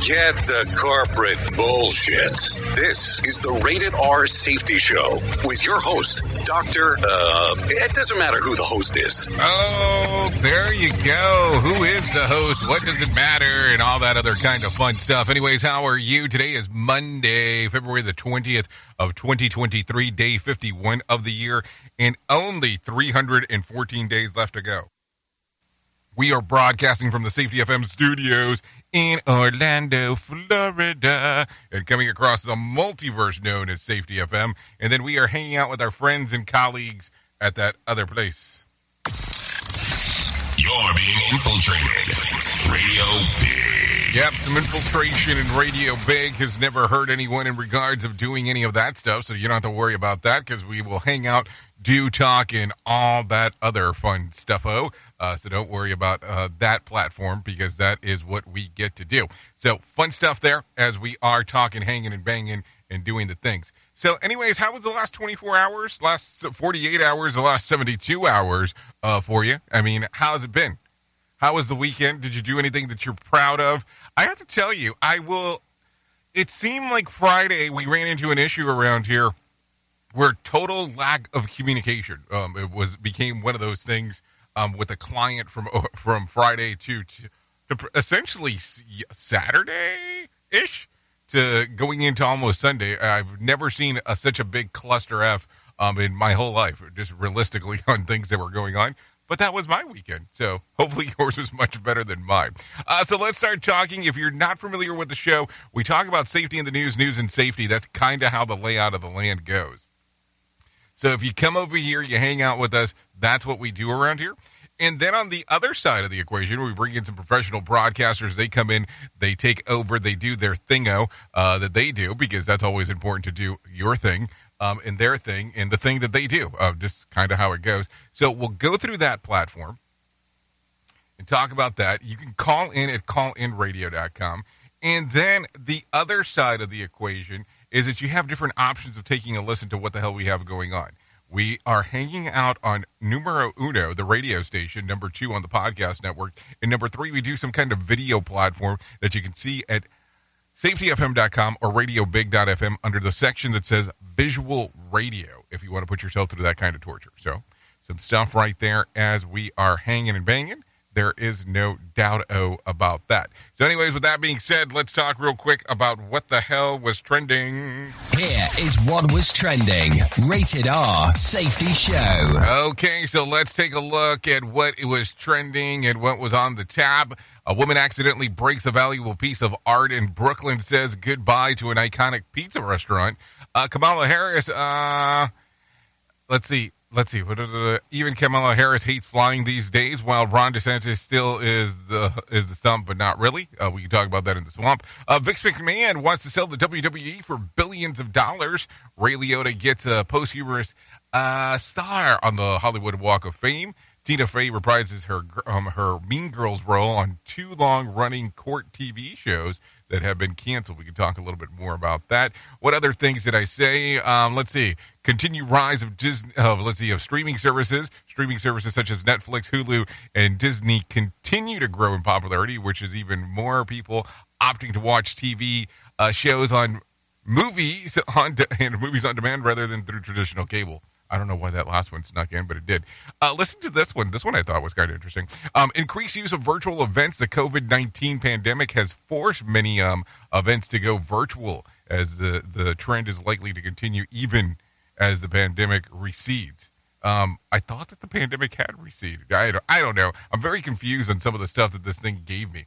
Forget the corporate bullshit. This is the Rated R Safety Show with your host, Dr. Uh, it doesn't matter who the host is. Oh, there you go. Who is the host? What does it matter? And all that other kind of fun stuff. Anyways, how are you? Today is Monday, February the 20th of 2023, day 51 of the year, and only 314 days left to go. We are broadcasting from the Safety FM studios in Orlando, Florida, and coming across the multiverse known as Safety FM. And then we are hanging out with our friends and colleagues at that other place. You're being infiltrated. Radio Big. Yep, some infiltration in Radio Big has never hurt anyone in regards of doing any of that stuff, so you don't have to worry about that because we will hang out, do talk, and all that other fun stuff. Oh, uh, so don't worry about uh, that platform because that is what we get to do. So fun stuff there as we are talking, hanging, and banging and doing the things. So, anyways, how was the last 24 hours, last 48 hours, the last 72 hours uh, for you? I mean, how's it been? How was the weekend? Did you do anything that you're proud of? I have to tell you, I will. It seemed like Friday we ran into an issue around here where total lack of communication. Um, it was became one of those things um, with a client from from Friday to to, to essentially Saturday ish to going into almost Sunday. I've never seen a, such a big cluster F um, in my whole life, just realistically on things that were going on. But that was my weekend. So hopefully yours was much better than mine. Uh, so let's start talking. If you're not familiar with the show, we talk about safety in the news, news and safety. That's kind of how the layout of the land goes. So if you come over here, you hang out with us, that's what we do around here. And then on the other side of the equation, we bring in some professional broadcasters. They come in, they take over, they do their thingo uh, that they do because that's always important to do your thing um, and their thing and the thing that they do. Uh, just kind of how it goes. So we'll go through that platform and talk about that. You can call in at callinradio.com. And then the other side of the equation is that you have different options of taking a listen to what the hell we have going on. We are hanging out on numero uno, the radio station, number two on the podcast network. And number three, we do some kind of video platform that you can see at safetyfm.com or radiobig.fm under the section that says visual radio if you want to put yourself through that kind of torture. So, some stuff right there as we are hanging and banging. There is no doubt oh about that. So, anyways, with that being said, let's talk real quick about what the hell was trending. Here is what was trending. Rated R Safety Show. Okay, so let's take a look at what it was trending and what was on the tab. A woman accidentally breaks a valuable piece of art in Brooklyn, says goodbye to an iconic pizza restaurant. Uh, Kamala Harris, uh, let's see. Let's see. Even Kamala Harris hates flying these days, while Ron DeSantis still is the is the stump, but not really. Uh, we can talk about that in the swamp. Uh, Vince McMahon wants to sell the WWE for billions of dollars. Ray Liotta gets a posthumous uh, star on the Hollywood Walk of Fame. Tina Fey reprises her um, her Mean Girls role on two long running court TV shows that have been canceled. We can talk a little bit more about that. What other things did I say? Um, let's see. Continue rise of Disney. Of, let's see of streaming services. Streaming services such as Netflix, Hulu, and Disney continue to grow in popularity, which is even more people opting to watch TV uh, shows on movies on de- and movies on demand rather than through traditional cable. I don't know why that last one snuck in, but it did. Uh, listen to this one. This one I thought was kind of interesting. Um, increased use of virtual events. The COVID 19 pandemic has forced many um, events to go virtual as the, the trend is likely to continue even as the pandemic recedes. Um, I thought that the pandemic had receded. I don't, I don't know. I'm very confused on some of the stuff that this thing gave me,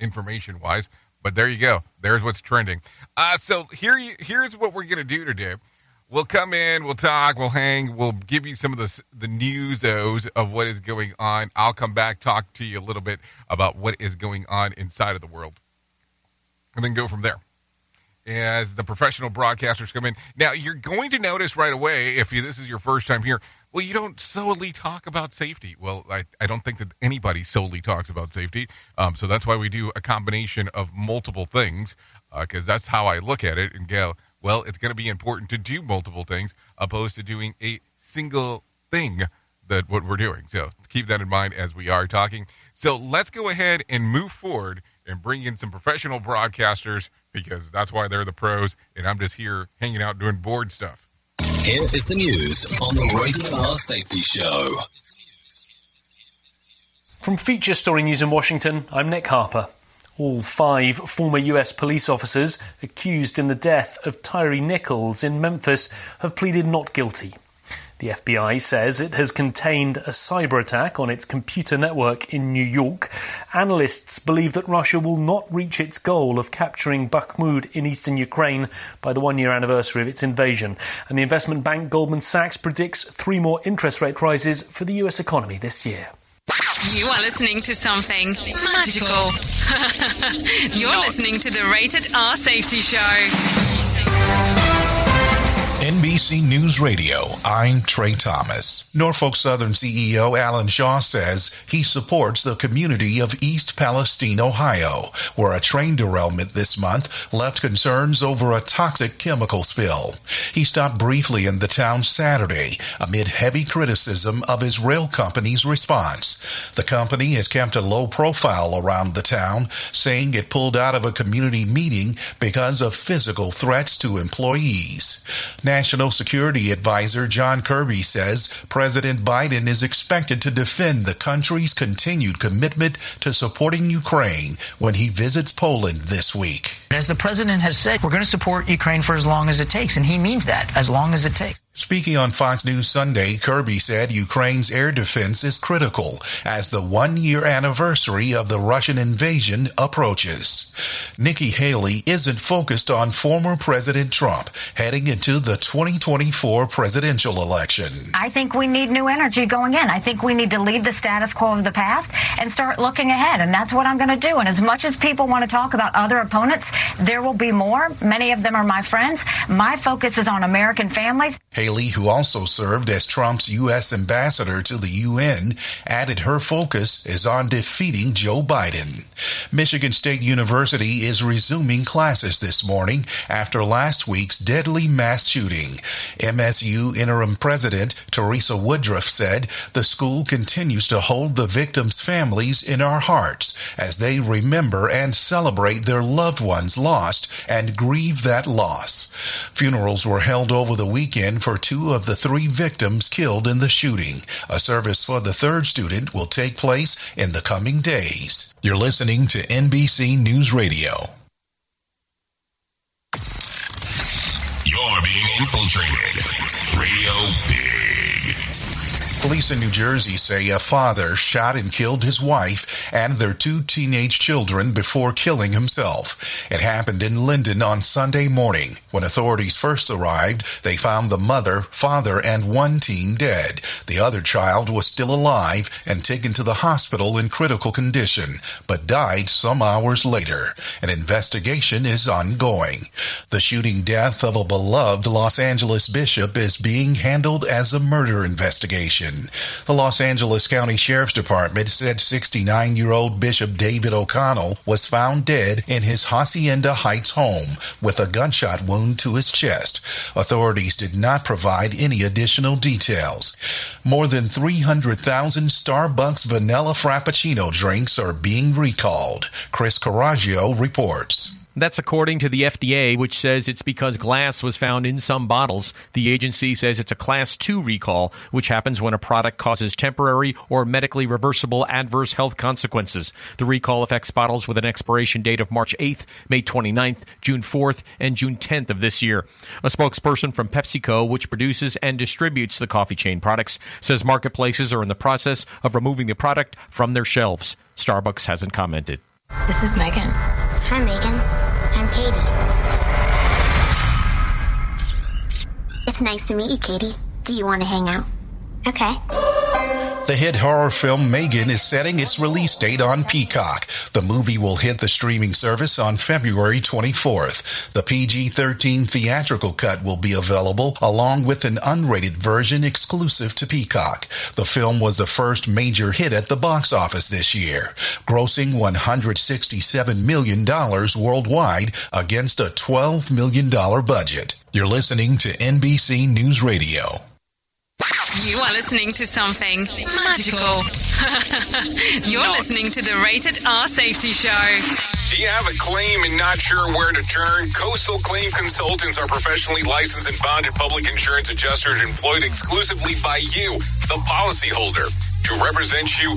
information wise. But there you go. There's what's trending. Uh, so here, you, here's what we're gonna do today. We'll come in, we'll talk, we'll hang, we'll give you some of the the newsos of what is going on. I'll come back, talk to you a little bit about what is going on inside of the world, and then go from there. As the professional broadcasters come in, now you're going to notice right away if you, this is your first time here. Well, you don't solely talk about safety. Well, I, I don't think that anybody solely talks about safety. Um, so that's why we do a combination of multiple things, because uh, that's how I look at it and go well, it's going to be important to do multiple things opposed to doing a single thing that what we're doing. So keep that in mind as we are talking. So let's go ahead and move forward and bring in some professional broadcasters because that's why they're the pros, and I'm just here hanging out doing board stuff. Here is the news on the Rated R Safety Show. From Feature Story News in Washington, I'm Nick Harper. All five former US police officers accused in the death of Tyre Nichols in Memphis have pleaded not guilty. The FBI says it has contained a cyber attack on its computer network in New York. Analysts believe that Russia will not reach its goal of capturing Bakhmut in eastern Ukraine by the one year anniversary of its invasion. And the investment bank Goldman Sachs predicts three more interest rate rises for the US economy this year. You are listening to something magical. You're listening to the Rated R Safety Show. NBC News Radio, I'm Trey Thomas. Norfolk Southern CEO Alan Shaw says he supports the community of East Palestine, Ohio, where a train derailment this month left concerns over a toxic chemical spill. He stopped briefly in the town Saturday amid heavy criticism of his rail company's response. The company has kept a low profile around the town, saying it pulled out of a community meeting because of physical threats to employees. National Security Advisor John Kirby says President Biden is expected to defend the country's continued commitment to supporting Ukraine when he visits Poland this week. As the president has said, we're going to support Ukraine for as long as it takes, and he means that, as long as it takes. Speaking on Fox News Sunday, Kirby said Ukraine's air defense is critical as the one year anniversary of the Russian invasion approaches. Nikki Haley isn't focused on former President Trump heading into the 2024 presidential election. I think we need new energy going in. I think we need to leave the status quo of the past and start looking ahead. And that's what I'm going to do. And as much as people want to talk about other opponents, there will be more. Many of them are my friends. My focus is on American families. Haley, who also served as Trump's U.S. ambassador to the UN, added her focus is on defeating Joe Biden. Michigan State University is resuming classes this morning after last week's deadly mass shooting. MSU interim president Teresa Woodruff said the school continues to hold the victims' families in our hearts as they remember and celebrate their loved ones lost and grieve that loss. Funerals were held over the weekend for two of the three victims killed in the shooting. A service for the third student will take place in the coming days. You're listening to NBC News Radio. Infiltrated. Radio Big. Police in New Jersey say a father shot and killed his wife and their two teenage children before killing himself. It happened in Linden on Sunday morning. When authorities first arrived, they found the mother, father, and one teen dead. The other child was still alive and taken to the hospital in critical condition, but died some hours later. An investigation is ongoing. The shooting death of a beloved Los Angeles bishop is being handled as a murder investigation. The Los Angeles County Sheriff's Department said 69 year old Bishop David O'Connell was found dead in his Hacienda Heights home with a gunshot wound to his chest. Authorities did not provide any additional details. More than 300,000 Starbucks vanilla Frappuccino drinks are being recalled. Chris Carrega reports. That's according to the FDA, which says it's because glass was found in some bottles. The agency says it's a class 2 recall, which happens when a product causes temporary or medically reversible adverse health consequences. The recall affects bottles with an expiration date of March 8th, May 29th, June 4th, and June 10th of this year. A spokesperson from PepsiCo, which produces and distributes the coffee chain products, says marketplaces are in the process of removing the product from their shelves. Starbucks hasn't commented. This is Megan. Hi, Megan. I'm Katie. It's nice to meet you, Katie. Do you want to hang out? Okay. The hit horror film Megan is setting its release date on Peacock. The movie will hit the streaming service on February 24th. The PG 13 theatrical cut will be available along with an unrated version exclusive to Peacock. The film was the first major hit at the box office this year, grossing $167 million worldwide against a $12 million budget. You're listening to NBC News Radio. You are listening to something magical. You're listening to the Rated R Safety Show. Do you have a claim and not sure where to turn? Coastal Claim Consultants are professionally licensed and bonded public insurance adjusters employed exclusively by you, the policyholder, to represent you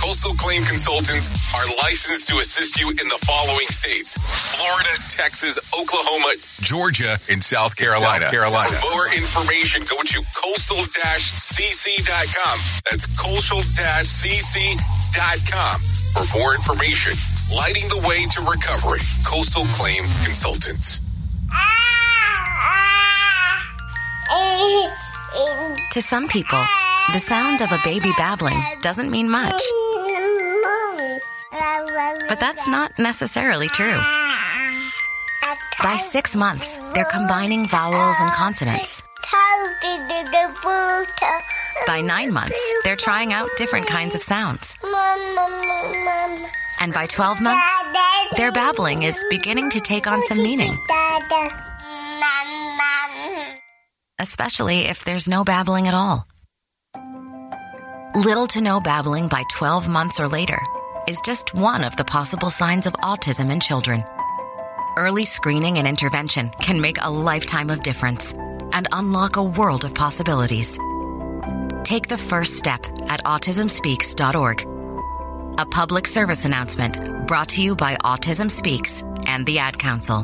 Coastal Claim Consultants are licensed to assist you in the following states Florida, Texas, Oklahoma, Georgia, and South Carolina. South Carolina. For more information, go to coastal cc.com. That's coastal cc.com. For more information, lighting the way to recovery, Coastal Claim Consultants. To some people, the sound of a baby babbling doesn't mean much. But that's not necessarily true. By six months, they're combining vowels and consonants. By nine months, they're trying out different kinds of sounds. And by 12 months, their babbling is beginning to take on some meaning. Especially if there's no babbling at all. Little to no babbling by 12 months or later is just one of the possible signs of autism in children. Early screening and intervention can make a lifetime of difference and unlock a world of possibilities. Take the first step at autismspeaks.org. A public service announcement brought to you by Autism Speaks and and the Ad Council.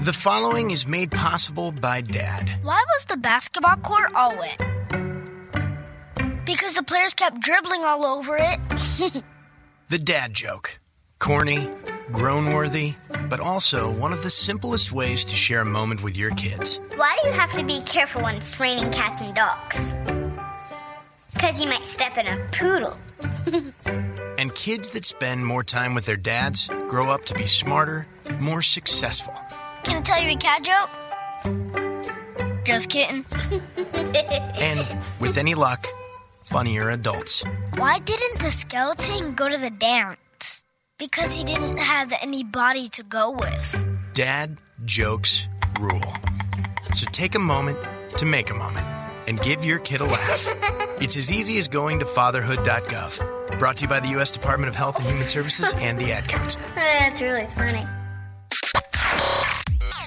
The following is made possible by Dad. Why was the basketball court all wet? Because the players kept dribbling all over it. The dad joke. Corny, grown worthy, but also one of the simplest ways to share a moment with your kids. Why do you have to be careful when it's raining cats and dogs? Because you might step in a poodle. And kids that spend more time with their dads grow up to be smarter, more successful. Can I tell you a cat joke? Just kidding. And, with any luck, funnier adults. Why didn't the skeleton go to the dance? Because he didn't have any body to go with. Dad jokes rule. So take a moment to make a moment and give your kid a laugh. It's as easy as going to fatherhood.gov. Brought to you by the U.S. Department of Health and Human Services and the Ad Council. That's really funny.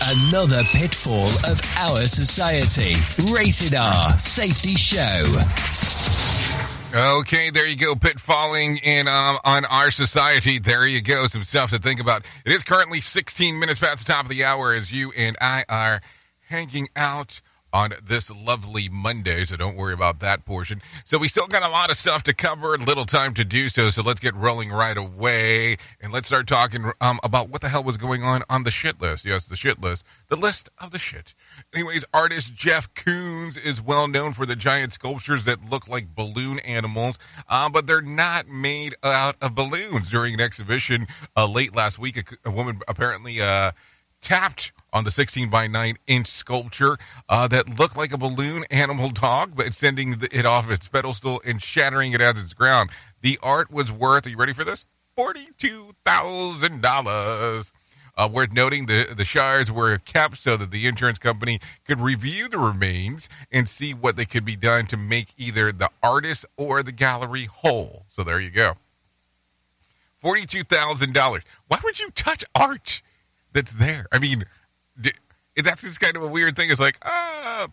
Another pitfall of our society. Rated R Safety Show. Okay, there you go. Pitfalling in um, on our society. There you go. Some stuff to think about. It is currently 16 minutes past the top of the hour as you and I are hanging out on this lovely Monday, so don't worry about that portion. So we still got a lot of stuff to cover, little time to do so. So let's get rolling right away and let's start talking um, about what the hell was going on on the shit list. Yes, the shit list, the list of the shit. Anyways, artist Jeff Koons is well known for the giant sculptures that look like balloon animals, uh, but they're not made out of balloons. During an exhibition uh, late last week, a, a woman apparently uh, tapped on the 16 by 9 inch sculpture uh, that looked like a balloon animal dog, but sending it off its pedestal and shattering it at its ground. The art was worth, are you ready for this? $42,000. Uh, worth noting, the, the shards were kept so that the insurance company could review the remains and see what they could be done to make either the artist or the gallery whole. So there you go. $42,000. Why would you touch art that's there? I mean, that's just kind of a weird thing. It's like, ah,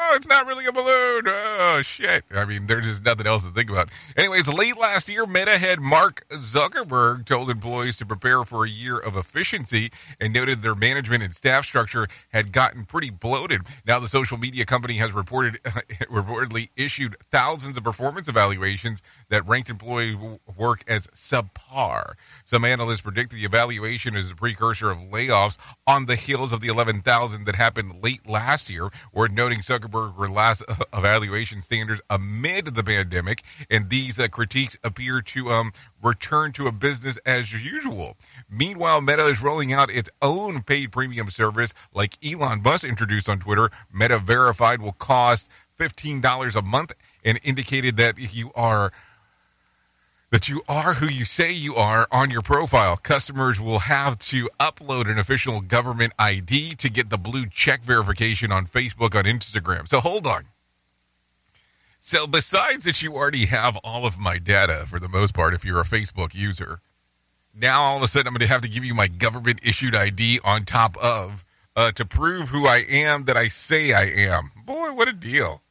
oh, it's not really a balloon. Oh, shit. I mean, there's just nothing else to think about. Anyways, late last year, Meta head Mark Zuckerberg told employees to prepare for a year of efficiency and noted their management and staff structure had gotten pretty bloated. Now, the social media company has reported reportedly issued thousands of performance evaluations that ranked employee work as subpar. Some analysts predict the evaluation is a precursor of layoffs on the heels of the 11,000 that happened late last year. Worth noting, Zuckerberg relaxed evaluation standards amid the pandemic, and these uh, critiques appear to um, return to a business as usual. Meanwhile, Meta is rolling out its own paid premium service, like Elon Musk introduced on Twitter. Meta Verified will cost $15 a month and indicated that if you are that you are who you say you are on your profile. Customers will have to upload an official government ID to get the blue check verification on Facebook on Instagram. So hold on. So besides that you already have all of my data for the most part if you're a Facebook user, now all of a sudden I'm going to have to give you my government issued ID on top of uh, to prove who I am that I say I am. Boy, what a deal.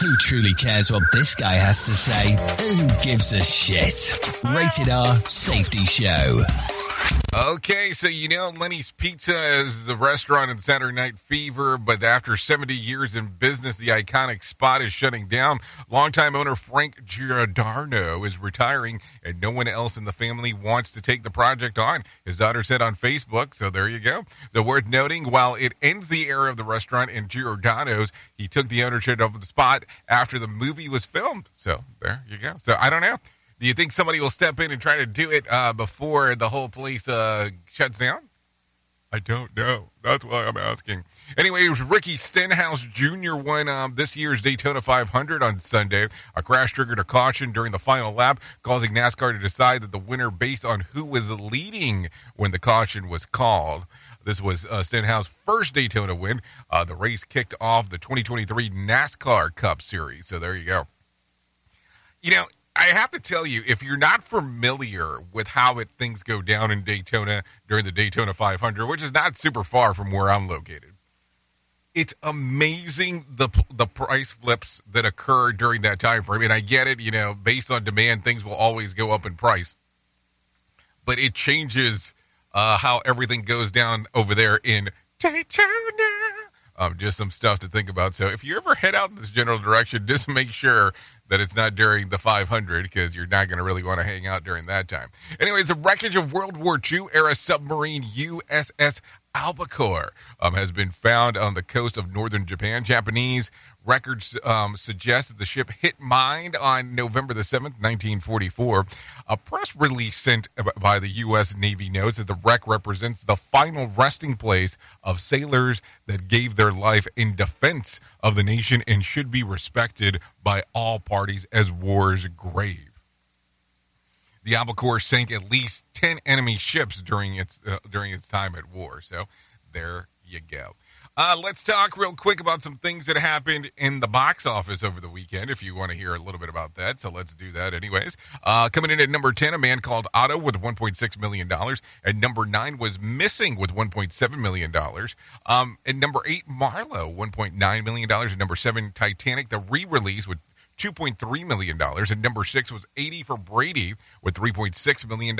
Who truly cares what this guy has to say? Who gives a shit? Rated R Safety Show. Okay, so you know Lenny's Pizza is the restaurant in Saturday Night Fever, but after 70 years in business, the iconic spot is shutting down. Longtime owner Frank Giordano is retiring, and no one else in the family wants to take the project on. His daughter said on Facebook, so there you go. So worth noting, while it ends the era of the restaurant in Giordano's, he took the ownership of the spot after the movie was filmed. So there you go. So I don't know. Do you think somebody will step in and try to do it uh, before the whole police uh, shuts down? I don't know. That's why I'm asking. Anyway, it was Ricky Stenhouse Jr. won um, this year's Daytona 500 on Sunday. A crash triggered a caution during the final lap, causing NASCAR to decide that the winner based on who was leading when the caution was called. This was uh, Stenhouse's first Daytona win. Uh, the race kicked off the 2023 NASCAR Cup Series. So there you go. You know, I have to tell you, if you're not familiar with how it, things go down in Daytona during the Daytona 500, which is not super far from where I'm located, it's amazing the the price flips that occur during that time frame. And I get it, you know, based on demand, things will always go up in price, but it changes uh, how everything goes down over there in Daytona. Um, just some stuff to think about. So if you ever head out in this general direction, just make sure that it's not during the 500 because you're not going to really want to hang out during that time. Anyways, the wreckage of World War II era submarine USS Albacore um, has been found on the coast of northern Japan. Japanese records um, suggest that the ship hit mine on November the 7th, 1944. A press release sent by the U.S. Navy notes that the wreck represents the final resting place of sailors that gave their life in defense of the nation and should be respected by all parties as war's grave. The Albacore sank at least 10 enemy ships during its uh, during its time at war. So there you go. Uh, let's talk real quick about some things that happened in the box office over the weekend, if you want to hear a little bit about that. So let's do that, anyways. Uh, coming in at number 10, A Man Called Otto with $1.6 million. At number 9 was Missing with $1.7 million. Um, at number 8, Marlowe, $1.9 million. At number 7, Titanic, the re release with $2.3 million. And number six was 80 for Brady with $3.6 million.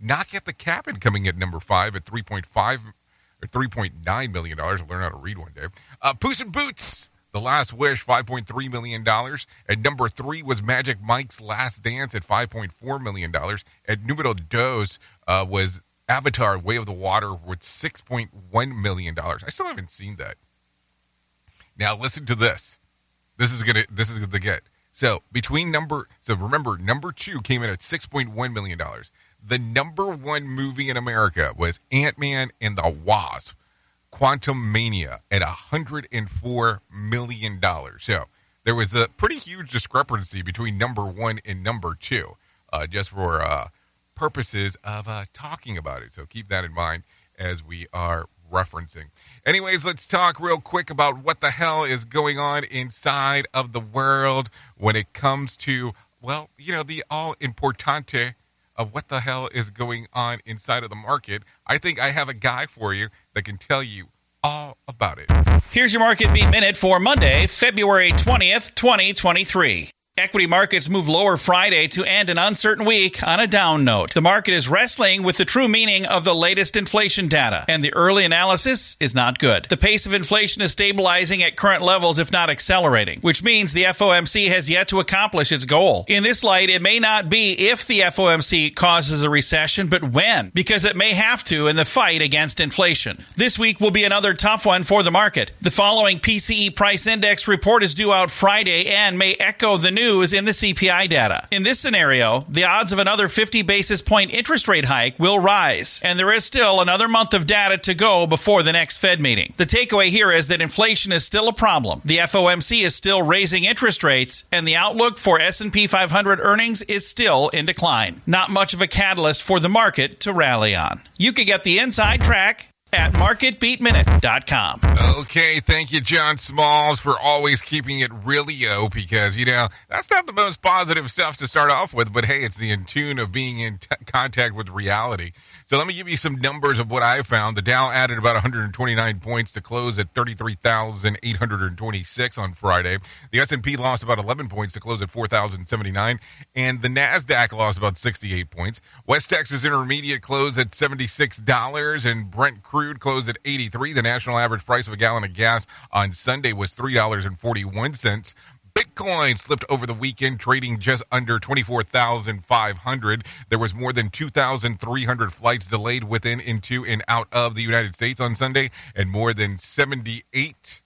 Knock at the Cabin coming at number five at 3.5 or $3.9 million. I'll learn how to read one day. Uh, Puss in Boots, The Last Wish, $5.3 million. At number three was Magic Mike's Last Dance at $5.4 million. At numero dos uh, was Avatar Way of the Water with $6.1 million. I still haven't seen that. Now listen to this. This is gonna. This is the get. So between number. So remember, number two came in at six point one million dollars. The number one movie in America was Ant Man and the Wasp, Quantumania, at hundred and four million dollars. So there was a pretty huge discrepancy between number one and number two, uh, just for uh, purposes of uh, talking about it. So keep that in mind as we are referencing. Anyways, let's talk real quick about what the hell is going on inside of the world when it comes to, well, you know, the all importante of what the hell is going on inside of the market. I think I have a guy for you that can tell you all about it. Here's your Market Beat Minute for Monday, February 20th, 2023. Equity markets move lower Friday to end an uncertain week on a down note. The market is wrestling with the true meaning of the latest inflation data, and the early analysis is not good. The pace of inflation is stabilizing at current levels, if not accelerating, which means the FOMC has yet to accomplish its goal. In this light, it may not be if the FOMC causes a recession, but when, because it may have to in the fight against inflation. This week will be another tough one for the market. The following PCE price index report is due out Friday and may echo the news in the CPI data. In this scenario, the odds of another 50 basis point interest rate hike will rise, and there is still another month of data to go before the next Fed meeting. The takeaway here is that inflation is still a problem. The FOMC is still raising interest rates, and the outlook for S&P 500 earnings is still in decline. Not much of a catalyst for the market to rally on. You can get the inside track at marketbeatminute.com. Okay, thank you, John Smalls, for always keeping it really yo because, you know, that's not the most positive stuff to start off with, but hey, it's the in tune of being in t- contact with reality. So let me give you some numbers of what I found. The Dow added about 129 points to close at 33,826 on Friday. The S&P lost about 11 points to close at 4,079, and the Nasdaq lost about 68 points. West Texas Intermediate closed at $76 and Brent crude closed at 83. The national average price of a gallon of gas on Sunday was $3.41. Bitcoin slipped over the weekend, trading just under 24,500. There was more than 2,300 flights delayed within, into, and out of the United States on Sunday, and more than 78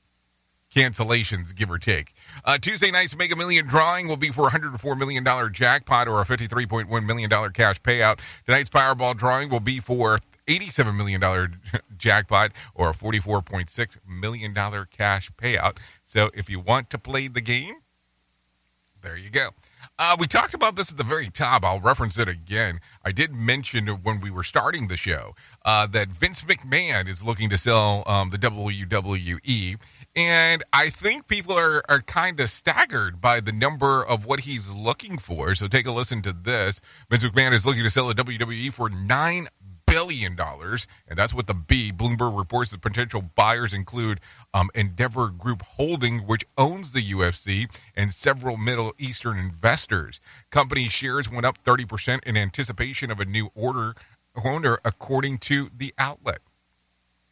cancellations, give or take. Uh, Tuesday night's Mega Million drawing will be for a $104 million jackpot or a $53.1 million cash payout. Tonight's Powerball drawing will be for $87 million jackpot or a $44.6 million cash payout. So if you want to play the game, there you go. Uh, we talked about this at the very top. I'll reference it again. I did mention when we were starting the show uh, that Vince McMahon is looking to sell um, the WWE. And I think people are, are kind of staggered by the number of what he's looking for. So take a listen to this. Vince McMahon is looking to sell the WWE for $9 billion dollars, and that's what the B. Bloomberg reports the potential buyers include um, Endeavor Group Holding, which owns the UFC, and several Middle Eastern investors. Company shares went up 30% in anticipation of a new order owner, according to the outlet.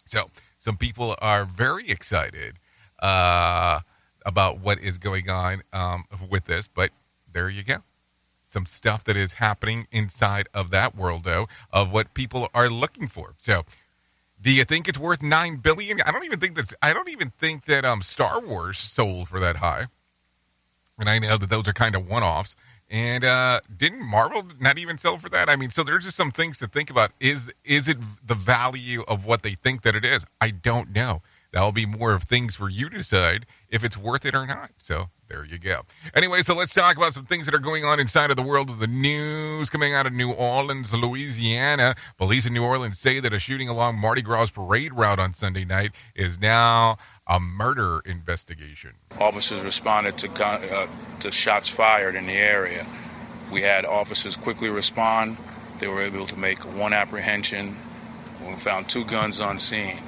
So, some people are very excited uh, about what is going on um, with this, but there you go some stuff that is happening inside of that world, though, of what people are looking for. So, do you think it's worth nine billion? I don't even think that's. I don't even think that um, Star Wars sold for that high. And I know that those are kind of one-offs. And uh, didn't Marvel not even sell for that? I mean, so there's just some things to think about. Is is it the value of what they think that it is? I don't know. That'll be more of things for you to decide if it's worth it or not. So there you go. Anyway, so let's talk about some things that are going on inside of the world of the news. Coming out of New Orleans, Louisiana, police in New Orleans say that a shooting along Mardi Gras parade route on Sunday night is now a murder investigation. Officers responded to gun, uh, to shots fired in the area. We had officers quickly respond. They were able to make one apprehension. We found two guns on scene.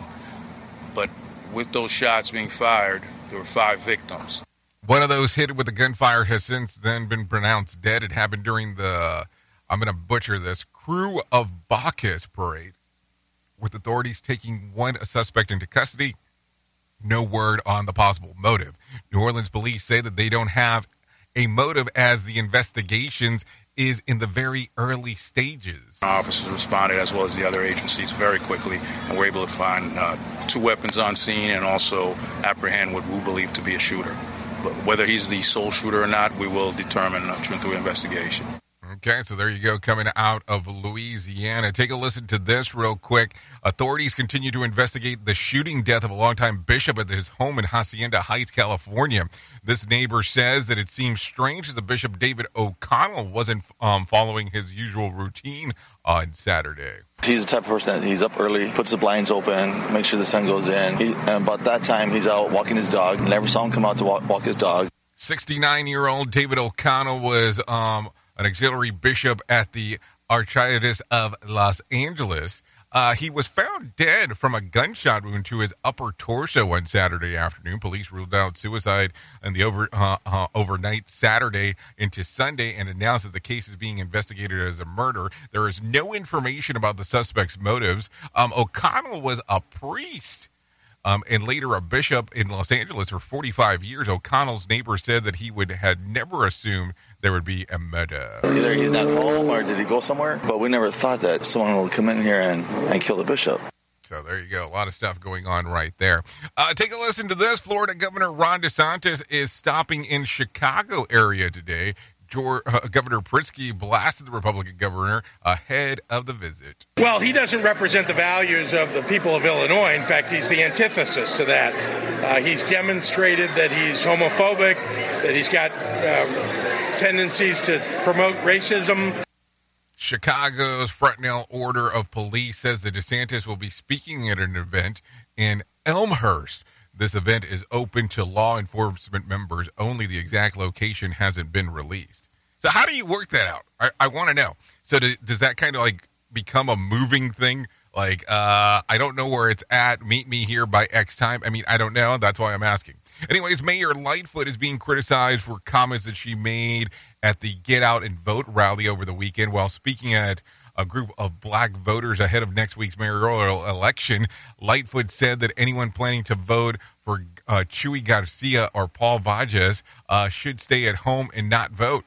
But with those shots being fired, there were five victims. One of those hit with a gunfire has since then been pronounced dead. It happened during the, I'm going to butcher this, Krewe of Bacchus parade, with authorities taking one suspect into custody. No word on the possible motive. New Orleans police say that they don't have a motive as the investigations is in the very early stages. Officers responded as well as the other agencies very quickly and were able to find uh, two weapons on scene and also apprehend what we believe to be a shooter. Whether he's the sole shooter or not, we will determine through investigation. Okay, so there you go, coming out of Louisiana. Take a listen to this real quick. Authorities continue to investigate the shooting death of a longtime bishop at his home in Hacienda Heights, California. This neighbor says that it seems strange that Bishop David O'Connell wasn't um, following his usual routine on Saturday. He's the type of person that he's up early, puts the blinds open, makes sure the sun goes in. He, and about that time, he's out walking his dog. Never saw him come out to walk, walk his dog. 69 year old David O'Connell was um, an auxiliary bishop at the Archdiocese of Los Angeles. Uh, he was found dead from a gunshot wound to his upper torso on Saturday afternoon. Police ruled out suicide in the over uh, uh, overnight Saturday into Sunday and announced that the case is being investigated as a murder. There is no information about the suspect's motives. Um, O'Connell was a priest. Um, and later a bishop in Los Angeles for 45 years. O'Connell's neighbor said that he would had never assumed there would be a murder. Either he's not home or did he go somewhere? But we never thought that someone would come in here and, and kill the bishop. So there you go. A lot of stuff going on right there. Uh, take a listen to this. Florida Governor Ron DeSantis is stopping in Chicago area today. George, uh, governor Pritzker blasted the Republican governor ahead of the visit. Well, he doesn't represent the values of the people of Illinois. In fact, he's the antithesis to that. Uh, he's demonstrated that he's homophobic, that he's got uh, tendencies to promote racism. Chicago's Fraternal Order of Police says that DeSantis will be speaking at an event in Elmhurst. This event is open to law enforcement members only. The exact location hasn't been released. So, how do you work that out? I, I want to know. So, do, does that kind of like become a moving thing? Like, uh, I don't know where it's at. Meet me here by X time. I mean, I don't know. That's why I'm asking. Anyways, Mayor Lightfoot is being criticized for comments that she made at the Get Out and Vote rally over the weekend while speaking at a group of black voters ahead of next week's mayoral election. Lightfoot said that anyone planning to vote for uh, Chuy Garcia or Paul Vallas uh, should stay at home and not vote.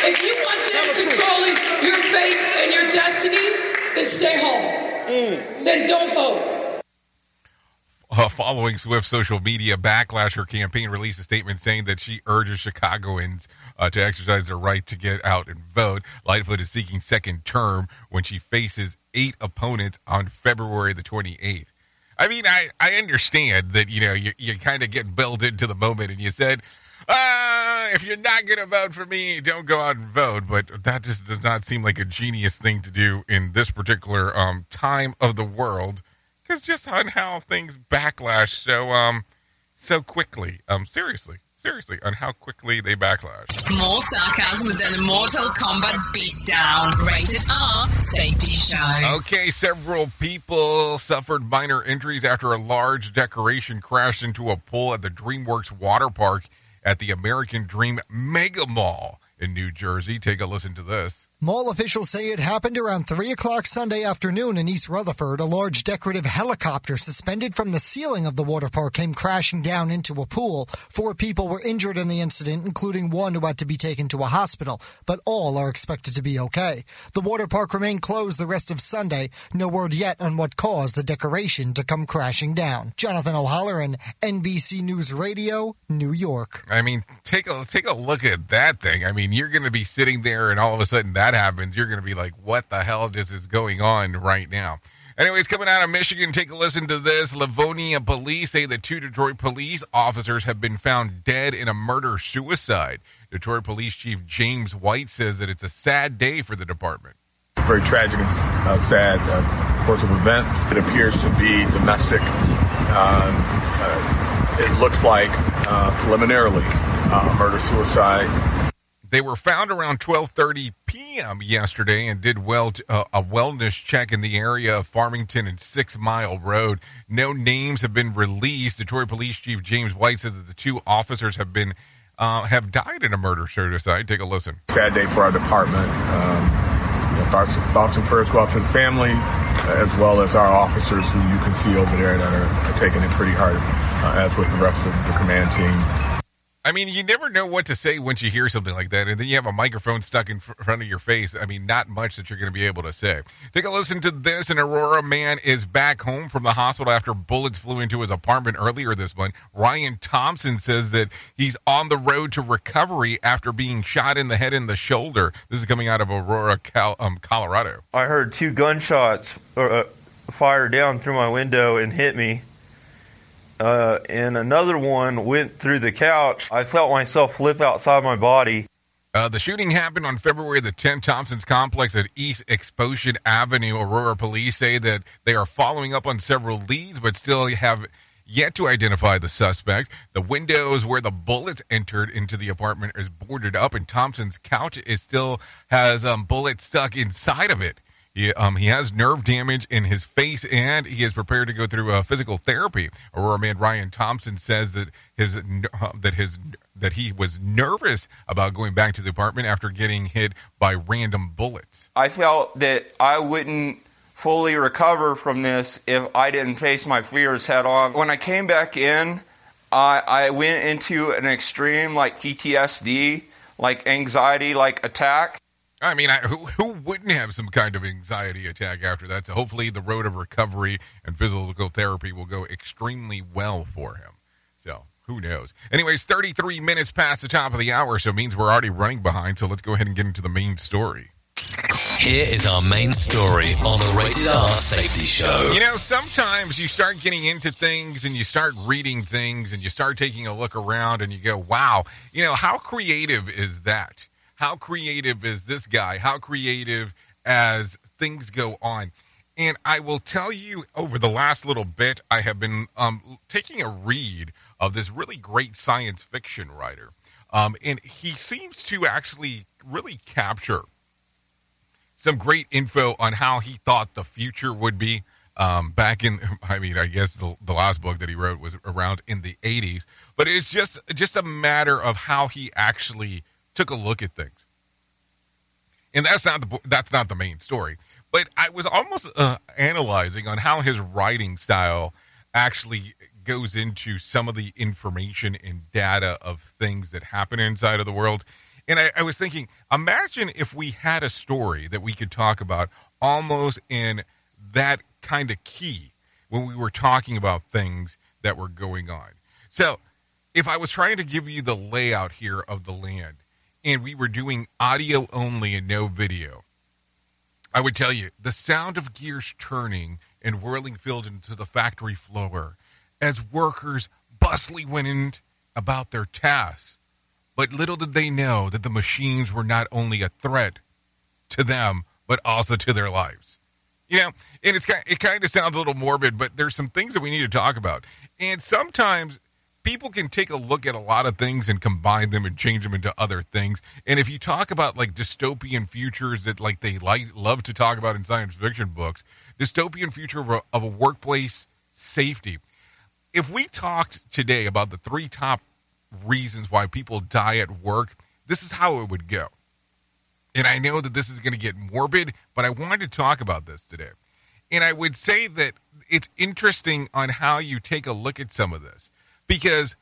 If you want them controlling your fate and your destiny, then stay home. Then don't vote. Uh, following Swift's social media backlash, her campaign released a statement saying that she urges Chicagoans uh, to exercise their right to get out and vote. Lightfoot is seeking second term when she faces eight opponents on February the 28th. I mean, I, I understand that, you know, you, you kind of get built into the moment and you said, uh, if you're not going to vote for me, don't go out and vote. But that just does not seem like a genius thing to do in this particular um, time of the world because just on how things backlash so um so quickly. Um, seriously, seriously, on how quickly they backlash. More sarcasm than a Mortal Kombat beatdown. Rated R Safety Show. Okay, several people suffered minor injuries after a large decoration crashed into a pool at the DreamWorks water park at the American Dream Mega Mall in New Jersey. Take a listen to this. Mall officials say it happened around 3 o'clock Sunday afternoon in East Rutherford. A large decorative helicopter suspended from the ceiling of the water park came crashing down into a pool. Four people were injured in the incident, including one who had to be taken to a hospital, but all are expected to be okay. The water park remained closed the rest of Sunday. No word yet on what caused the decoration to come crashing down. Jonathan O'Halloran, NBC News Radio, New York. I mean, take a take a look at that thing. I mean, you're going to be sitting there, and all of a sudden that happens. You're going to be like, "What the hell just is going on right now?" Anyways, coming out of Michigan, take a listen to this. Livonia police say that two Detroit police officers have been found dead in a murder suicide. Detroit Police Chief James White says that it's a sad day for the department. very tragic and uh, sad uh, course of events. It appears to be domestic. Um, uh, it looks like uh, preliminarily uh, murder suicide. They were found around 12:30 p.m. yesterday and did well to, uh, a wellness check in the area of Farmington and Six Mile Road. No names have been released. Detroit Police Chief James White says that the two officers have been uh, have died in a murder suicide. Take a listen. Sad day for our department. Um, you know, thoughts, thoughts and prayers go out to the family, uh, as well as our officers who you can see over there that are, are taking it pretty hard, uh, as with the rest of the command team. I mean, you never know what to say once you hear something like that, and then you have a microphone stuck in fr- front of your face. I mean, not much that you're going to be able to say. Take a listen to this. An Aurora man is back home from the hospital after bullets flew into his apartment earlier this month. Ryan Thompson says that he's on the road to recovery after being shot in the head and the shoulder. This is coming out of Aurora, Cal- um, Colorado. I heard two gunshots uh, fire down through my window and hit me. Uh, and another one went through the couch. I felt myself flip outside my body. Uh, the shooting happened on February the 10th. Thompson's complex at East Exposition Avenue. Aurora police say that they are following up on several leads, but still have yet to identify the suspect. The windows where the bullets entered into the apartment is boarded up, and Thompson's couch is still has um, bullets stuck inside of it. He, um, he has nerve damage in his face, and he is prepared to go through uh, physical therapy. Aurora man Ryan Thompson says that his uh, that his that he was nervous about going back to the apartment after getting hit by random bullets. I felt that I wouldn't fully recover from this if I didn't face my fears head on. When I came back in, I, I went into an extreme like PTSD, like anxiety, like attack. I mean, I, who, who wouldn't have some kind of anxiety attack after that? So hopefully, the road of recovery and physical therapy will go extremely well for him. So who knows? Anyways, 33 minutes past the top of the hour, so it means we're already running behind. So let's go ahead and get into the main story. Here is our main story on the Rated R Safety Show. You know, sometimes you start getting into things and you start reading things and you start taking a look around and you go, wow, you know, how creative is that? How creative is this guy? How creative as things go on. And I will tell you over the last little bit, I have been um, taking a read of this really great science fiction writer. Um, and he seems to actually really capture some great info on how he thought the future would be um, back in i mean i guess the, the last book that he wrote was around in the 80s but it's just just a matter of how he actually took a look at things. And that's not the that's not the main story. But i was almost uh, analyzing on how his writing style actually goes into some of the information and data of things that happen inside of the world. And I, I was thinking imagine if we had a story that we could talk about almost in that kind of key when we were talking about things that were going on. So, if I was trying to give you the layout here of the land and we were doing audio only and no video, I would tell you the sound of gears turning and whirling filled into the factory floor as workers bustily went in about their tasks. But little did they know that the machines were not only a threat to them, but also to their lives. You know, and it's kind it kind of sounds a little morbid, but there's some things that we need to talk about. And sometimes people can take a look at a lot of things and combine them and change them into other things. And if you talk about like dystopian futures that like they like love to talk about in science fiction books, dystopian future of a, of a workplace safety. If we talked today about the three top reasons why people die at work, this is how it would go. And I know that this is going to get morbid, but I wanted to talk about this today. And I would say that it's interesting on how you take a look at some of this because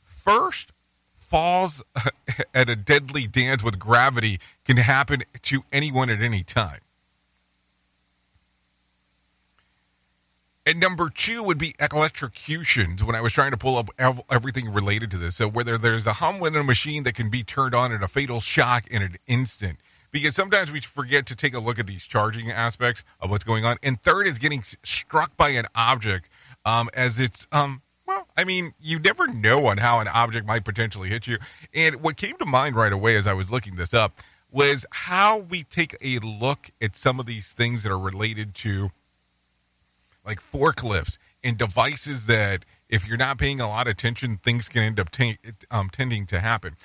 first falls at a deadly dance with gravity can happen to anyone at any time. And number two would be electrocutions when I was trying to pull up everything related to this. So, whether there's a hum within a machine that can be turned on in a fatal shock in an instant, because sometimes we forget to take a look at these charging aspects of what's going on. And third is getting struck by an object um, as it's, um, I mean, you never know on how an object might potentially hit you. And what came to mind right away as I was looking this up was how we take a look at some of these things that are related to like forklifts and devices that if you're not paying a lot of attention, things can end up t- um, tending to happen.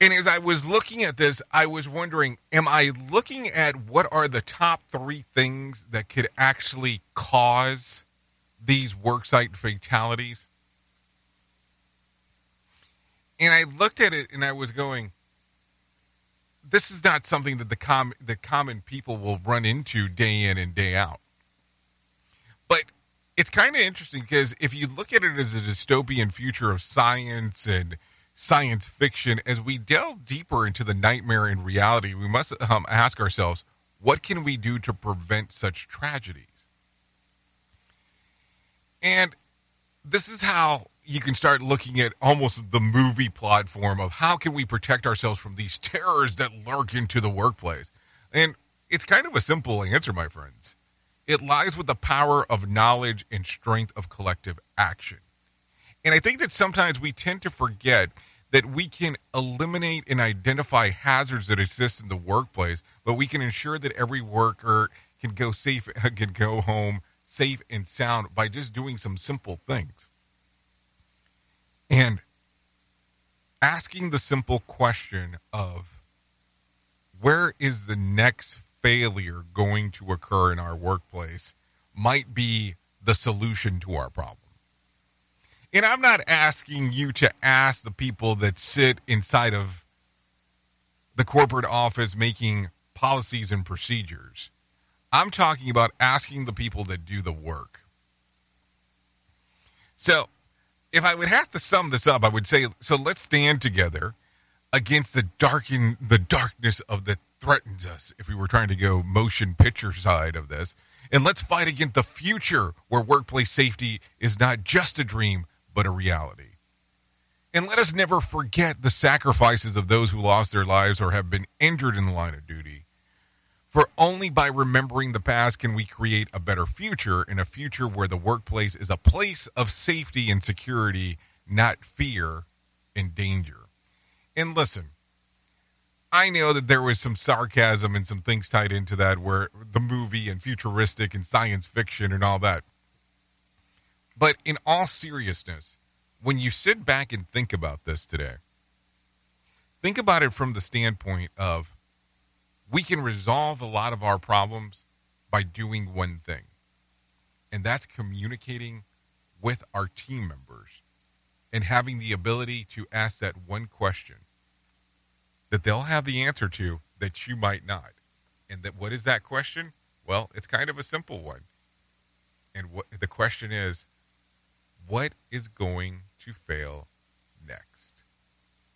And as I was looking at this, I was wondering, am I looking at what are the top three things that could actually cause these worksite fatalities? And I looked at it and I was going, this is not something that the com- the common people will run into day in and day out. But it's kind of interesting because if you look at it as a dystopian future of science and science fiction, as we delve deeper into the nightmare and reality, we must um, ask ourselves what can we do to prevent such tragedies? And this is how you can start looking at almost the movie plot form of how can we protect ourselves from these terrors that lurk into the workplace. And it's kind of a simple answer, my friends. It lies with the power of knowledge and strength of collective action. And I think that sometimes we tend to forget that we can eliminate and identify hazards that exist in the workplace, but we can ensure that every worker can go safe can go home safe and sound by just doing some simple things. And asking the simple question of where is the next failure going to occur in our workplace might be the solution to our problem. And I'm not asking you to ask the people that sit inside of the corporate office making policies and procedures. I'm talking about asking the people that do the work. So, if I would have to sum this up, I would say so let's stand together against the darken the darkness of the threatens us if we were trying to go motion picture side of this. And let's fight against the future where workplace safety is not just a dream, but a reality. And let us never forget the sacrifices of those who lost their lives or have been injured in the line of duty. For only by remembering the past can we create a better future in a future where the workplace is a place of safety and security, not fear and danger. And listen, I know that there was some sarcasm and some things tied into that, where the movie and futuristic and science fiction and all that. But in all seriousness, when you sit back and think about this today, think about it from the standpoint of we can resolve a lot of our problems by doing one thing, and that's communicating with our team members and having the ability to ask that one question that they'll have the answer to that you might not. And that what is that question? Well, it's kind of a simple one. And what the question is, what is going to fail next?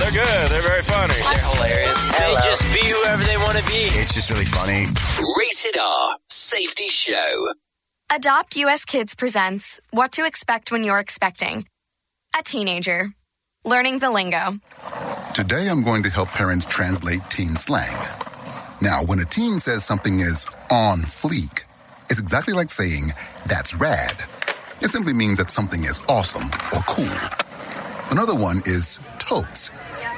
They're good. They're very funny. They're hilarious. They just be whoever they want to be. It's just really funny. Rated R Safety Show. Adopt US Kids presents What to Expect When You're Expecting. A teenager. Learning the lingo. Today I'm going to help parents translate teen slang. Now, when a teen says something is on fleek, it's exactly like saying, that's rad. It simply means that something is awesome or cool. Another one is totes.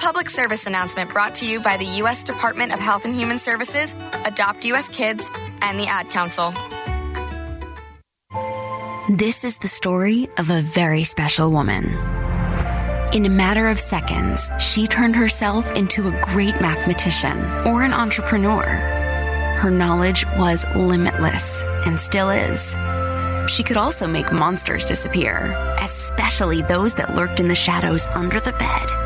Public service announcement brought to you by the U.S. Department of Health and Human Services, Adopt U.S. Kids, and the Ad Council. This is the story of a very special woman. In a matter of seconds, she turned herself into a great mathematician or an entrepreneur. Her knowledge was limitless and still is. She could also make monsters disappear, especially those that lurked in the shadows under the bed.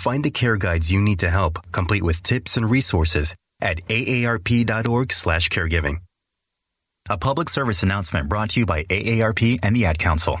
Find the care guides you need to help, complete with tips and resources at aarp.org/caregiving. A public service announcement brought to you by AARP and the Ad Council.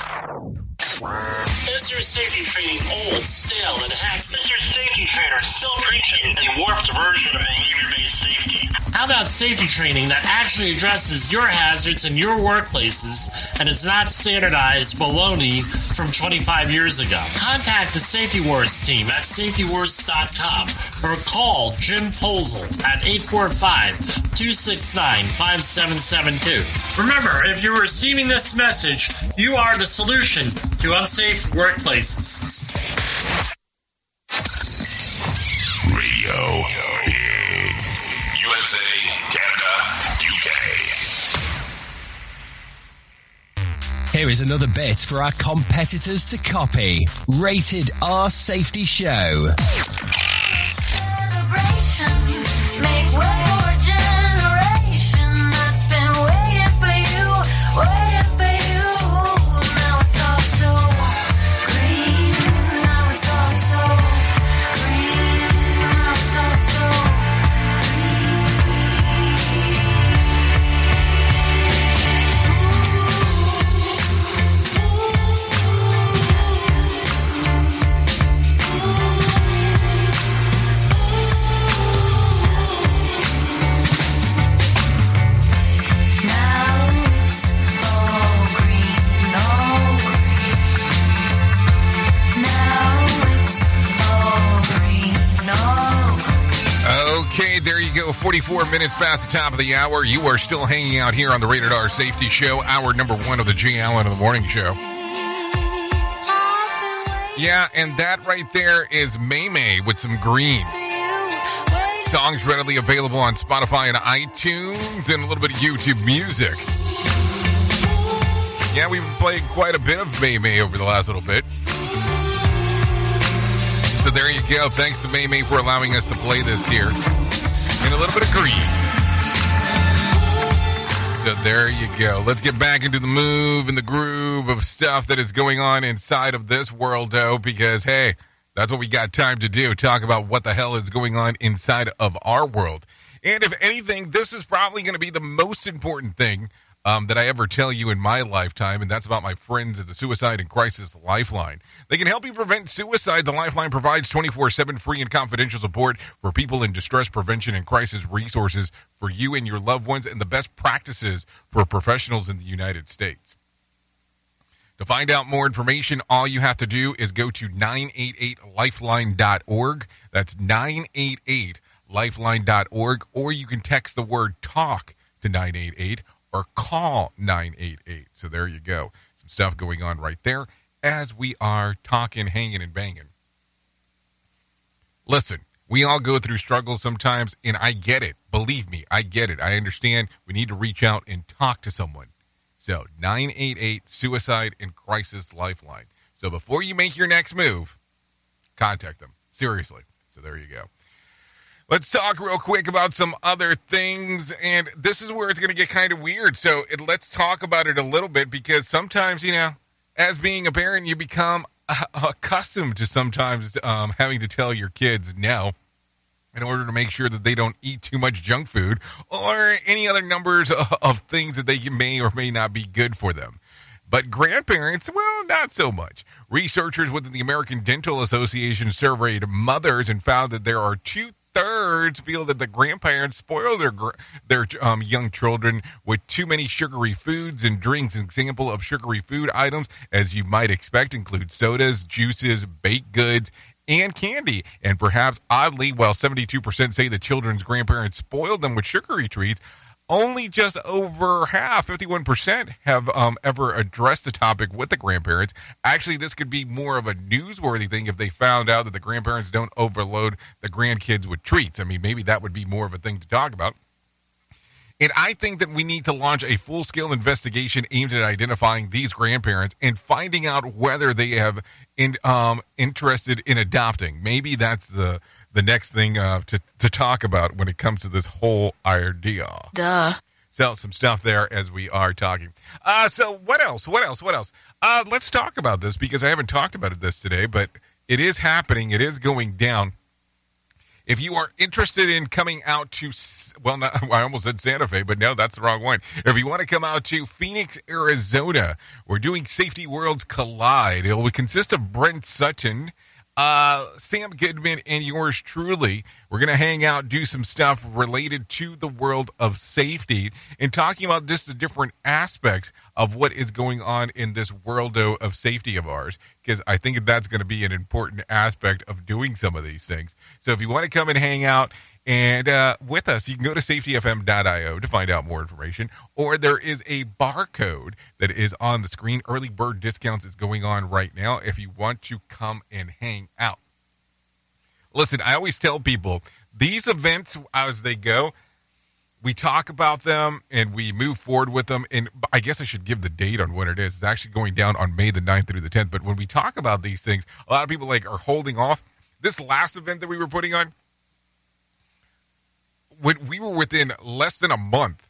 Is your safety training old, stale, and hacked? Is your safety trainer still preaching a warped version of behavior-based safety? How about safety training that actually addresses your hazards in your workplaces and is not standardized baloney from 25 years ago? Contact the Safety Wars team at safetywars.com or call Jim Posel at 845 269 5772. Remember, if you're receiving this message, you are the solution to unsafe workplaces. Radio Big. USA, Canada, UK. Here is another bit for our competitors to copy. Rated R Safety Show. 24 minutes past the top of the hour. You are still hanging out here on the Rated R Safety Show, hour number one of the Jay Allen in the Morning Show. Yeah, and that right there is May May with some green. Songs readily available on Spotify and iTunes and a little bit of YouTube music. Yeah, we've been playing quite a bit of May May over the last little bit. So there you go. Thanks to May May for allowing us to play this here. And a little bit of green. So there you go. Let's get back into the move and the groove of stuff that is going on inside of this world, though, because hey, that's what we got time to do. Talk about what the hell is going on inside of our world. And if anything, this is probably going to be the most important thing um, that I ever tell you in my lifetime, and that's about my friends at the Suicide and Crisis Lifeline. They can help you prevent suicide. The Lifeline provides 24 7 free and confidential support for people in distress prevention and crisis resources for you and your loved ones, and the best practices for professionals in the United States. To find out more information, all you have to do is go to 988lifeline.org. That's 988lifeline.org, or you can text the word talk to 988 or call 988. So there you go. Some stuff going on right there as we are talking, hanging, and banging. Listen, we all go through struggles sometimes, and I get it. Believe me, I get it. I understand we need to reach out and talk to someone. So 988 Suicide and Crisis Lifeline. So before you make your next move, contact them. Seriously. So there you go. Let's talk real quick about some other things. And this is where it's going to get kind of weird. So it, let's talk about it a little bit because sometimes, you know, as being a parent, you become accustomed to sometimes um, having to tell your kids no in order to make sure that they don't eat too much junk food or any other numbers of, of things that they may or may not be good for them. But grandparents, well, not so much. Researchers within the American Dental Association surveyed mothers and found that there are two thirds feel that the grandparents spoil their their um, young children with too many sugary foods and drinks. An example of sugary food items, as you might expect, include sodas, juices, baked goods, and candy. And perhaps oddly, while 72% say the children's grandparents spoiled them with sugary treats, only just over half, 51%, have um, ever addressed the topic with the grandparents. Actually, this could be more of a newsworthy thing if they found out that the grandparents don't overload the grandkids with treats. I mean, maybe that would be more of a thing to talk about. And I think that we need to launch a full scale investigation aimed at identifying these grandparents and finding out whether they have in, um, interested in adopting. Maybe that's the the next thing uh, to to talk about when it comes to this whole idea. Duh. So some stuff there as we are talking. Uh, so what else? What else? What else? Uh, let's talk about this because I haven't talked about it this today, but it is happening. It is going down. If you are interested in coming out to, well, not, I almost said Santa Fe, but no, that's the wrong one. If you want to come out to Phoenix, Arizona, we're doing Safety Worlds Collide. It will consist of Brent Sutton, uh, Sam Goodman, and yours truly. We're going to hang out, do some stuff related to the world of safety, and talking about just the different aspects of what is going on in this world of safety of ours, because I think that's going to be an important aspect of doing some of these things. So if you want to come and hang out, And uh, with us, you can go to safetyfm.io to find out more information, or there is a barcode that is on the screen. Early bird discounts is going on right now if you want to come and hang out. Listen, I always tell people these events as they go, we talk about them and we move forward with them. And I guess I should give the date on when it is. It's actually going down on May the 9th through the 10th. But when we talk about these things, a lot of people like are holding off. This last event that we were putting on, when we were within less than a month,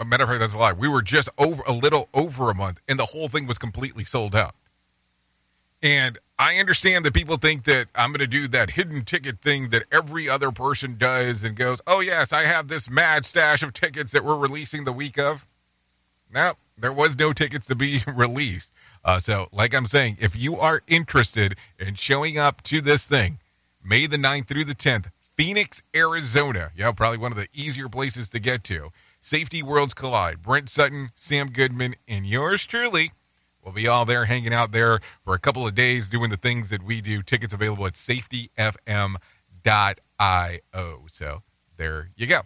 a matter of fact, that's a lie. We were just over a little over a month, and the whole thing was completely sold out. And I understand that people think that I'm going to do that hidden ticket thing that every other person does and goes, oh, yes, I have this mad stash of tickets that we're releasing the week of. No, there was no tickets to be released. Uh, so, like I'm saying, if you are interested in showing up to this thing, May the 9th through the 10th, Phoenix, Arizona. Yeah, probably one of the easier places to get to. Safety Worlds Collide. Brent Sutton, Sam Goodman, and yours truly We'll be all there hanging out there for a couple of days doing the things that we do. Tickets available at safetyfm.io. So there you go.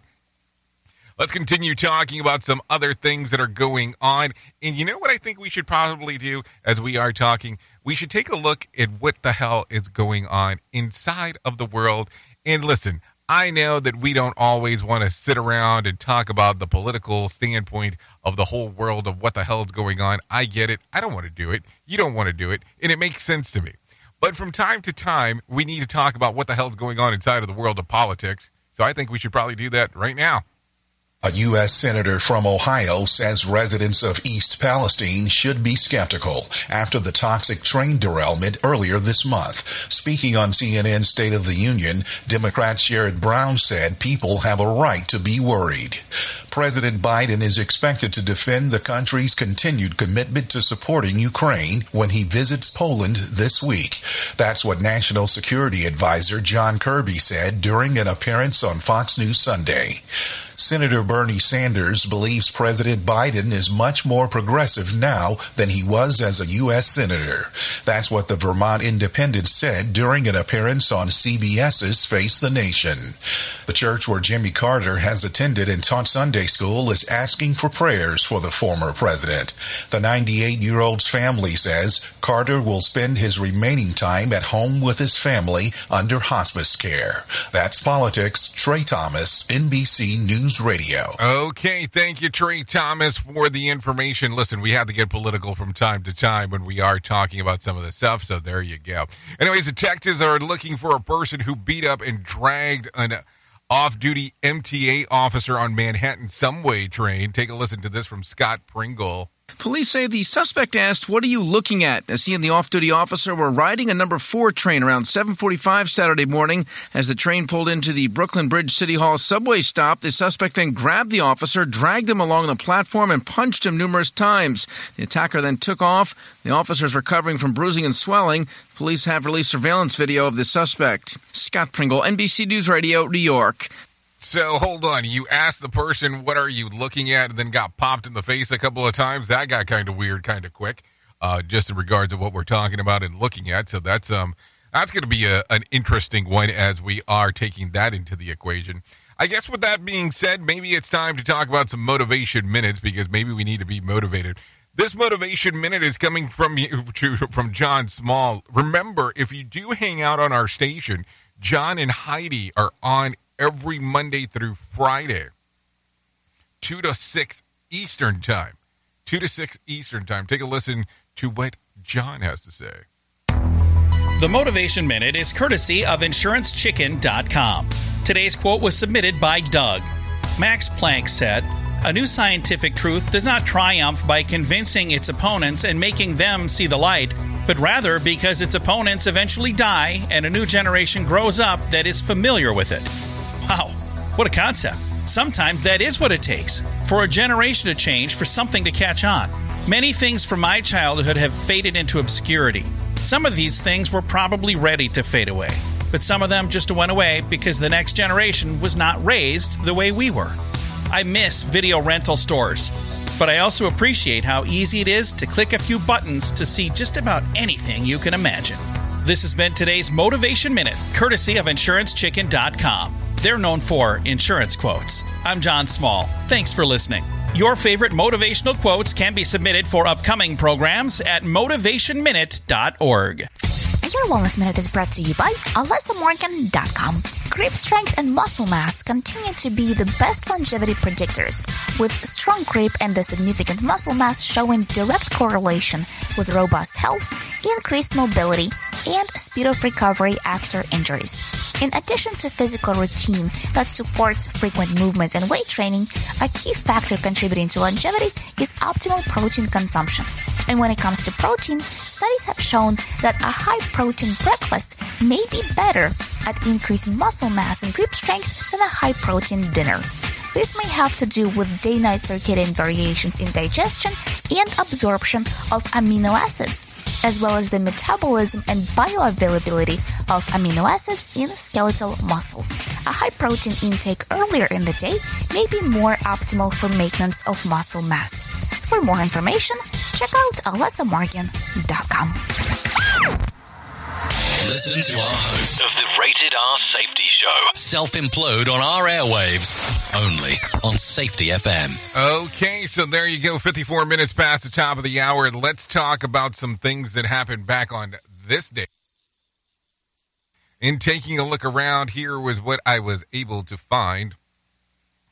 Let's continue talking about some other things that are going on. And you know what I think we should probably do as we are talking? We should take a look at what the hell is going on inside of the world. And listen, I know that we don't always want to sit around and talk about the political standpoint of the whole world of what the hell is going on. I get it. I don't want to do it. You don't want to do it. And it makes sense to me. But from time to time, we need to talk about what the hell's going on inside of the world of politics. So I think we should probably do that right now. A U.S. Senator from Ohio says residents of East Palestine should be skeptical after the toxic train derailment earlier this month. Speaking on CNN's State of the Union, Democrat Sherrod Brown said people have a right to be worried. President Biden is expected to defend the country's continued commitment to supporting Ukraine when he visits Poland this week. That's what National Security Advisor John Kirby said during an appearance on Fox News Sunday. Senator Bernie Sanders believes President Biden is much more progressive now than he was as a U.S. Senator. That's what the Vermont Independent said during an appearance on CBS's Face the Nation. The church where Jimmy Carter has attended and taught Sunday school is asking for prayers for the former president. The 98 year old's family says Carter will spend his remaining time at home with his family under hospice care. That's politics. Trey Thomas, NBC News Radio. Okay, thank you, Trey Thomas, for the information. Listen, we have to get political from time to time when we are talking about some of this stuff, so there you go. Anyways, the detectives are looking for a person who beat up and dragged an off duty MTA officer on Manhattan subway train. Take a listen to this from Scott Pringle. Police say the suspect asked, "What are you looking at?" As he and the off-duty officer were riding a number 4 train around 7:45 Saturday morning as the train pulled into the Brooklyn Bridge City Hall subway stop, the suspect then grabbed the officer, dragged him along the platform and punched him numerous times. The attacker then took off. The officer is recovering from bruising and swelling. Police have released surveillance video of the suspect. Scott Pringle, NBC News Radio, New York. So hold on. You asked the person, "What are you looking at?" and then got popped in the face a couple of times. That got kind of weird, kind of quick. Uh, just in regards to what we're talking about and looking at. So that's um that's going to be a, an interesting one as we are taking that into the equation. I guess with that being said, maybe it's time to talk about some motivation minutes because maybe we need to be motivated. This motivation minute is coming from you from John Small. Remember, if you do hang out on our station, John and Heidi are on every Monday through Friday, 2 to 6 Eastern Time. 2 to 6 Eastern Time. Take a listen to what John has to say. The Motivation Minute is courtesy of InsuranceChicken.com. Today's quote was submitted by Doug. Max Planck said, A new scientific truth does not triumph by convincing its opponents and making them see the light, but rather because its opponents eventually die and a new generation grows up that is familiar with it. What a concept. Sometimes that is what it takes for a generation to change, for something to catch on. Many things from my childhood have faded into obscurity. Some of these things were probably ready to fade away, but some of them just went away because the next generation was not raised the way we were. I miss video rental stores, but I also appreciate how easy it is to click a few buttons to see just about anything you can imagine. This has been today's Motivation Minute, courtesy of InsuranceChicken.com. They're known for insurance quotes. I'm John Small. Thanks for listening. Your favorite motivational quotes can be submitted for upcoming programs at motivationminute.org. Your Wellness Minute is brought to you by AlessaMorgan.com. Grip strength and muscle mass continue to be the best longevity predictors, with strong grip and the significant muscle mass showing direct correlation with robust health, increased mobility, and speed of recovery after injuries. In addition to physical routine that supports frequent movement and weight training, a key factor contributing to longevity is optimal protein consumption. And when it comes to protein, studies have shown that a high protein breakfast may be better at increasing muscle mass and grip strength than a high protein dinner. This may have to do with day night circadian variations in digestion and absorption of amino acids, as well as the metabolism and bioavailability of amino acids in skeletal muscle. A high protein intake earlier in the day may be more optimal for maintenance of muscle mass. For more information, check out alessamorgan.com. Listen to our host Of the Rated R Safety Show. self implode on our airwaves only on Safety FM. Okay, so there you go. 54 minutes past the top of the hour. Let's talk about some things that happened back on this day. In taking a look around, here was what I was able to find.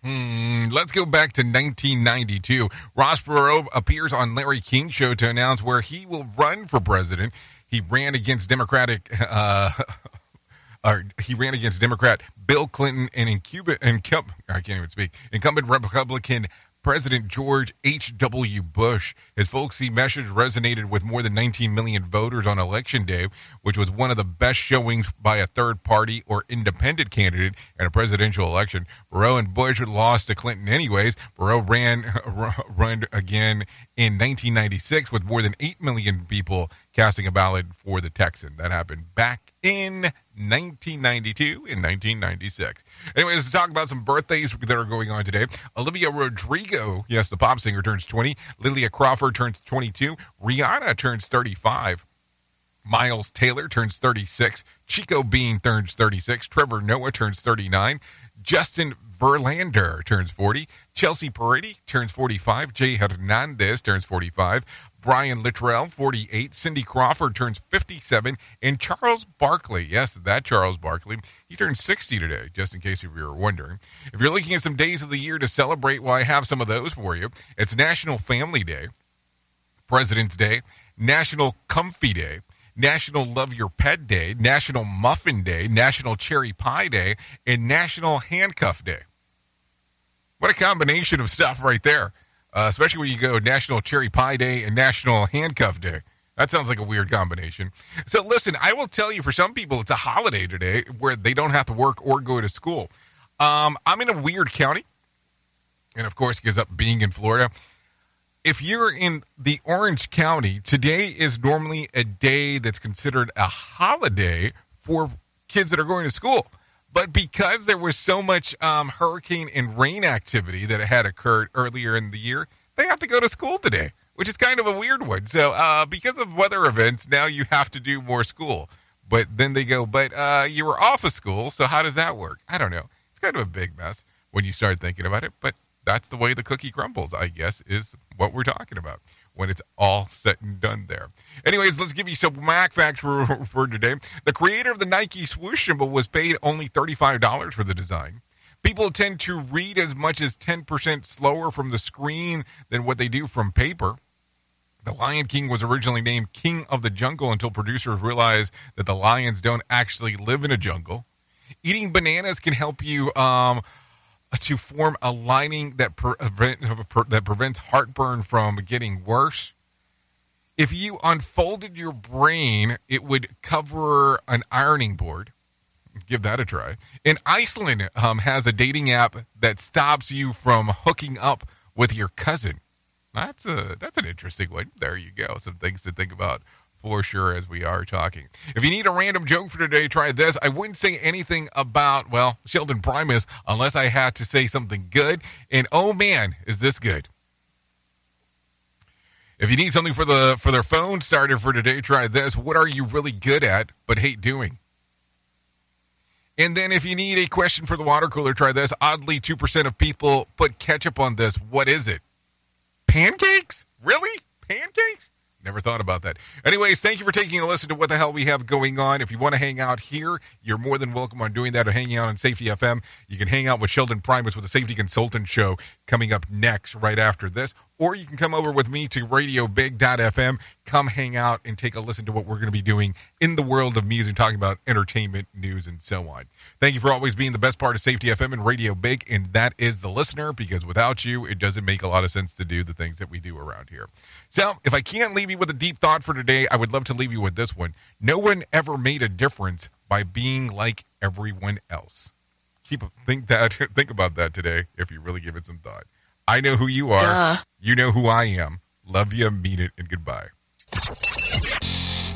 Hmm, let's go back to 1992. Ross Perot appears on Larry King Show to announce where he will run for president. He ran against Democratic, uh, or he ran against Democrat Bill Clinton and incumbent, incum- I can't even speak, incumbent Republican President George H.W. Bush. His folksy message resonated with more than 19 million voters on Election Day, which was one of the best showings by a third party or independent candidate in a presidential election. Perot and Bush lost to Clinton anyways. Perot ran run again in 1996 with more than 8 million people casting a ballot for the Texan. That happened back in 1992 and 1996. Anyways, let's talk about some birthdays that are going on today. Olivia Rodrigo, yes, the pop singer, turns 20. Lilia Crawford turns 22. Rihanna turns 35. Miles Teller turns 36. Chico Bean turns 36. Trevor Noah turns 39. Justin Verlander turns 40. Chelsea Peretti turns 45. Jay Hernandez turns 45. Brian Littrell, 48. Cindy Crawford turns 57. And Charles Barkley, yes, that Charles Barkley, he turns 60 today, just in case if you were wondering. If you're looking at some days of the year to celebrate, well, I have some of those for you. It's National Family Day, President's Day, National Comfy Day, National Love Your Pet Day, National Muffin Day, National Cherry Pie Day, and National Handcuff Day. What a combination of stuff right there, uh, especially when you go National Cherry Pie Day and National Handcuff Day. That sounds like a weird combination. So, listen, I will tell you for some people, it's a holiday today where they don't have to work or go to school. Um, I'm in a weird county, and of course, because up being in Florida, if you're in the Orange County, today is normally a day that's considered a holiday for kids that are going to school. But because there was so much um, hurricane and rain activity that had occurred earlier in the year, they have to go to school today, which is kind of a weird one. So, uh, because of weather events, now you have to do more school. But then they go, but uh, you were off of school, so how does that work? I don't know. It's kind of a big mess when you start thinking about it, but that's the way the cookie crumbles, I guess, is what we're talking about when it's all said and done there. Anyways, let's give you some Mac facts for, for today. The creator of the Nike swoosh symbol was paid only $35 for the design. People tend to read as much as 10% slower from the screen than what they do from paper. The Lion King was originally named King of the Jungle until producers realized that the lions don't actually live in a jungle. Eating bananas can help you um, to form a lining that prevent, that prevents heartburn from getting worse. If you unfolded your brain, it would cover an ironing board. Give that a try. And Iceland um, has a dating app that stops you from hooking up with your cousin. That's a that's an interesting one. There you go. Some things to think about for sure as we are talking. If you need a random joke for today, try this. I wouldn't say anything about, well, Sheldon Primus unless I had to say something good. And oh man, is this good. If you need something for the for their phone starter for today, try this. What are you really good at but hate doing? And then if you need a question for the water cooler, try this. Oddly, 2% of people put ketchup on this. What is it? Pancakes? Really? Pancakes? Never thought about that. Anyways, thank you for taking a listen to what the hell we have going on. If you want to hang out here, you're more than welcome on doing that or hanging out on Safety FM. You can hang out with Sheldon Primus with the Safety Consultant Show coming up next, right after this. Or you can come over with me to radiobig.fm. Come hang out and take a listen to what we're going to be doing in the world of music, talking about entertainment, news, and so on. Thank you for always being the best part of Safety FM and Radio Big, and that is the listener, because without you, it doesn't make a lot of sense to do the things that we do around here. So, if I can't leave you with a deep thought for today, I would love to leave you with this one. No one ever made a difference by being like everyone else. Keep think that think about that today if you really give it some thought. I know who you are. Duh. You know who I am. Love you, mean it, and goodbye.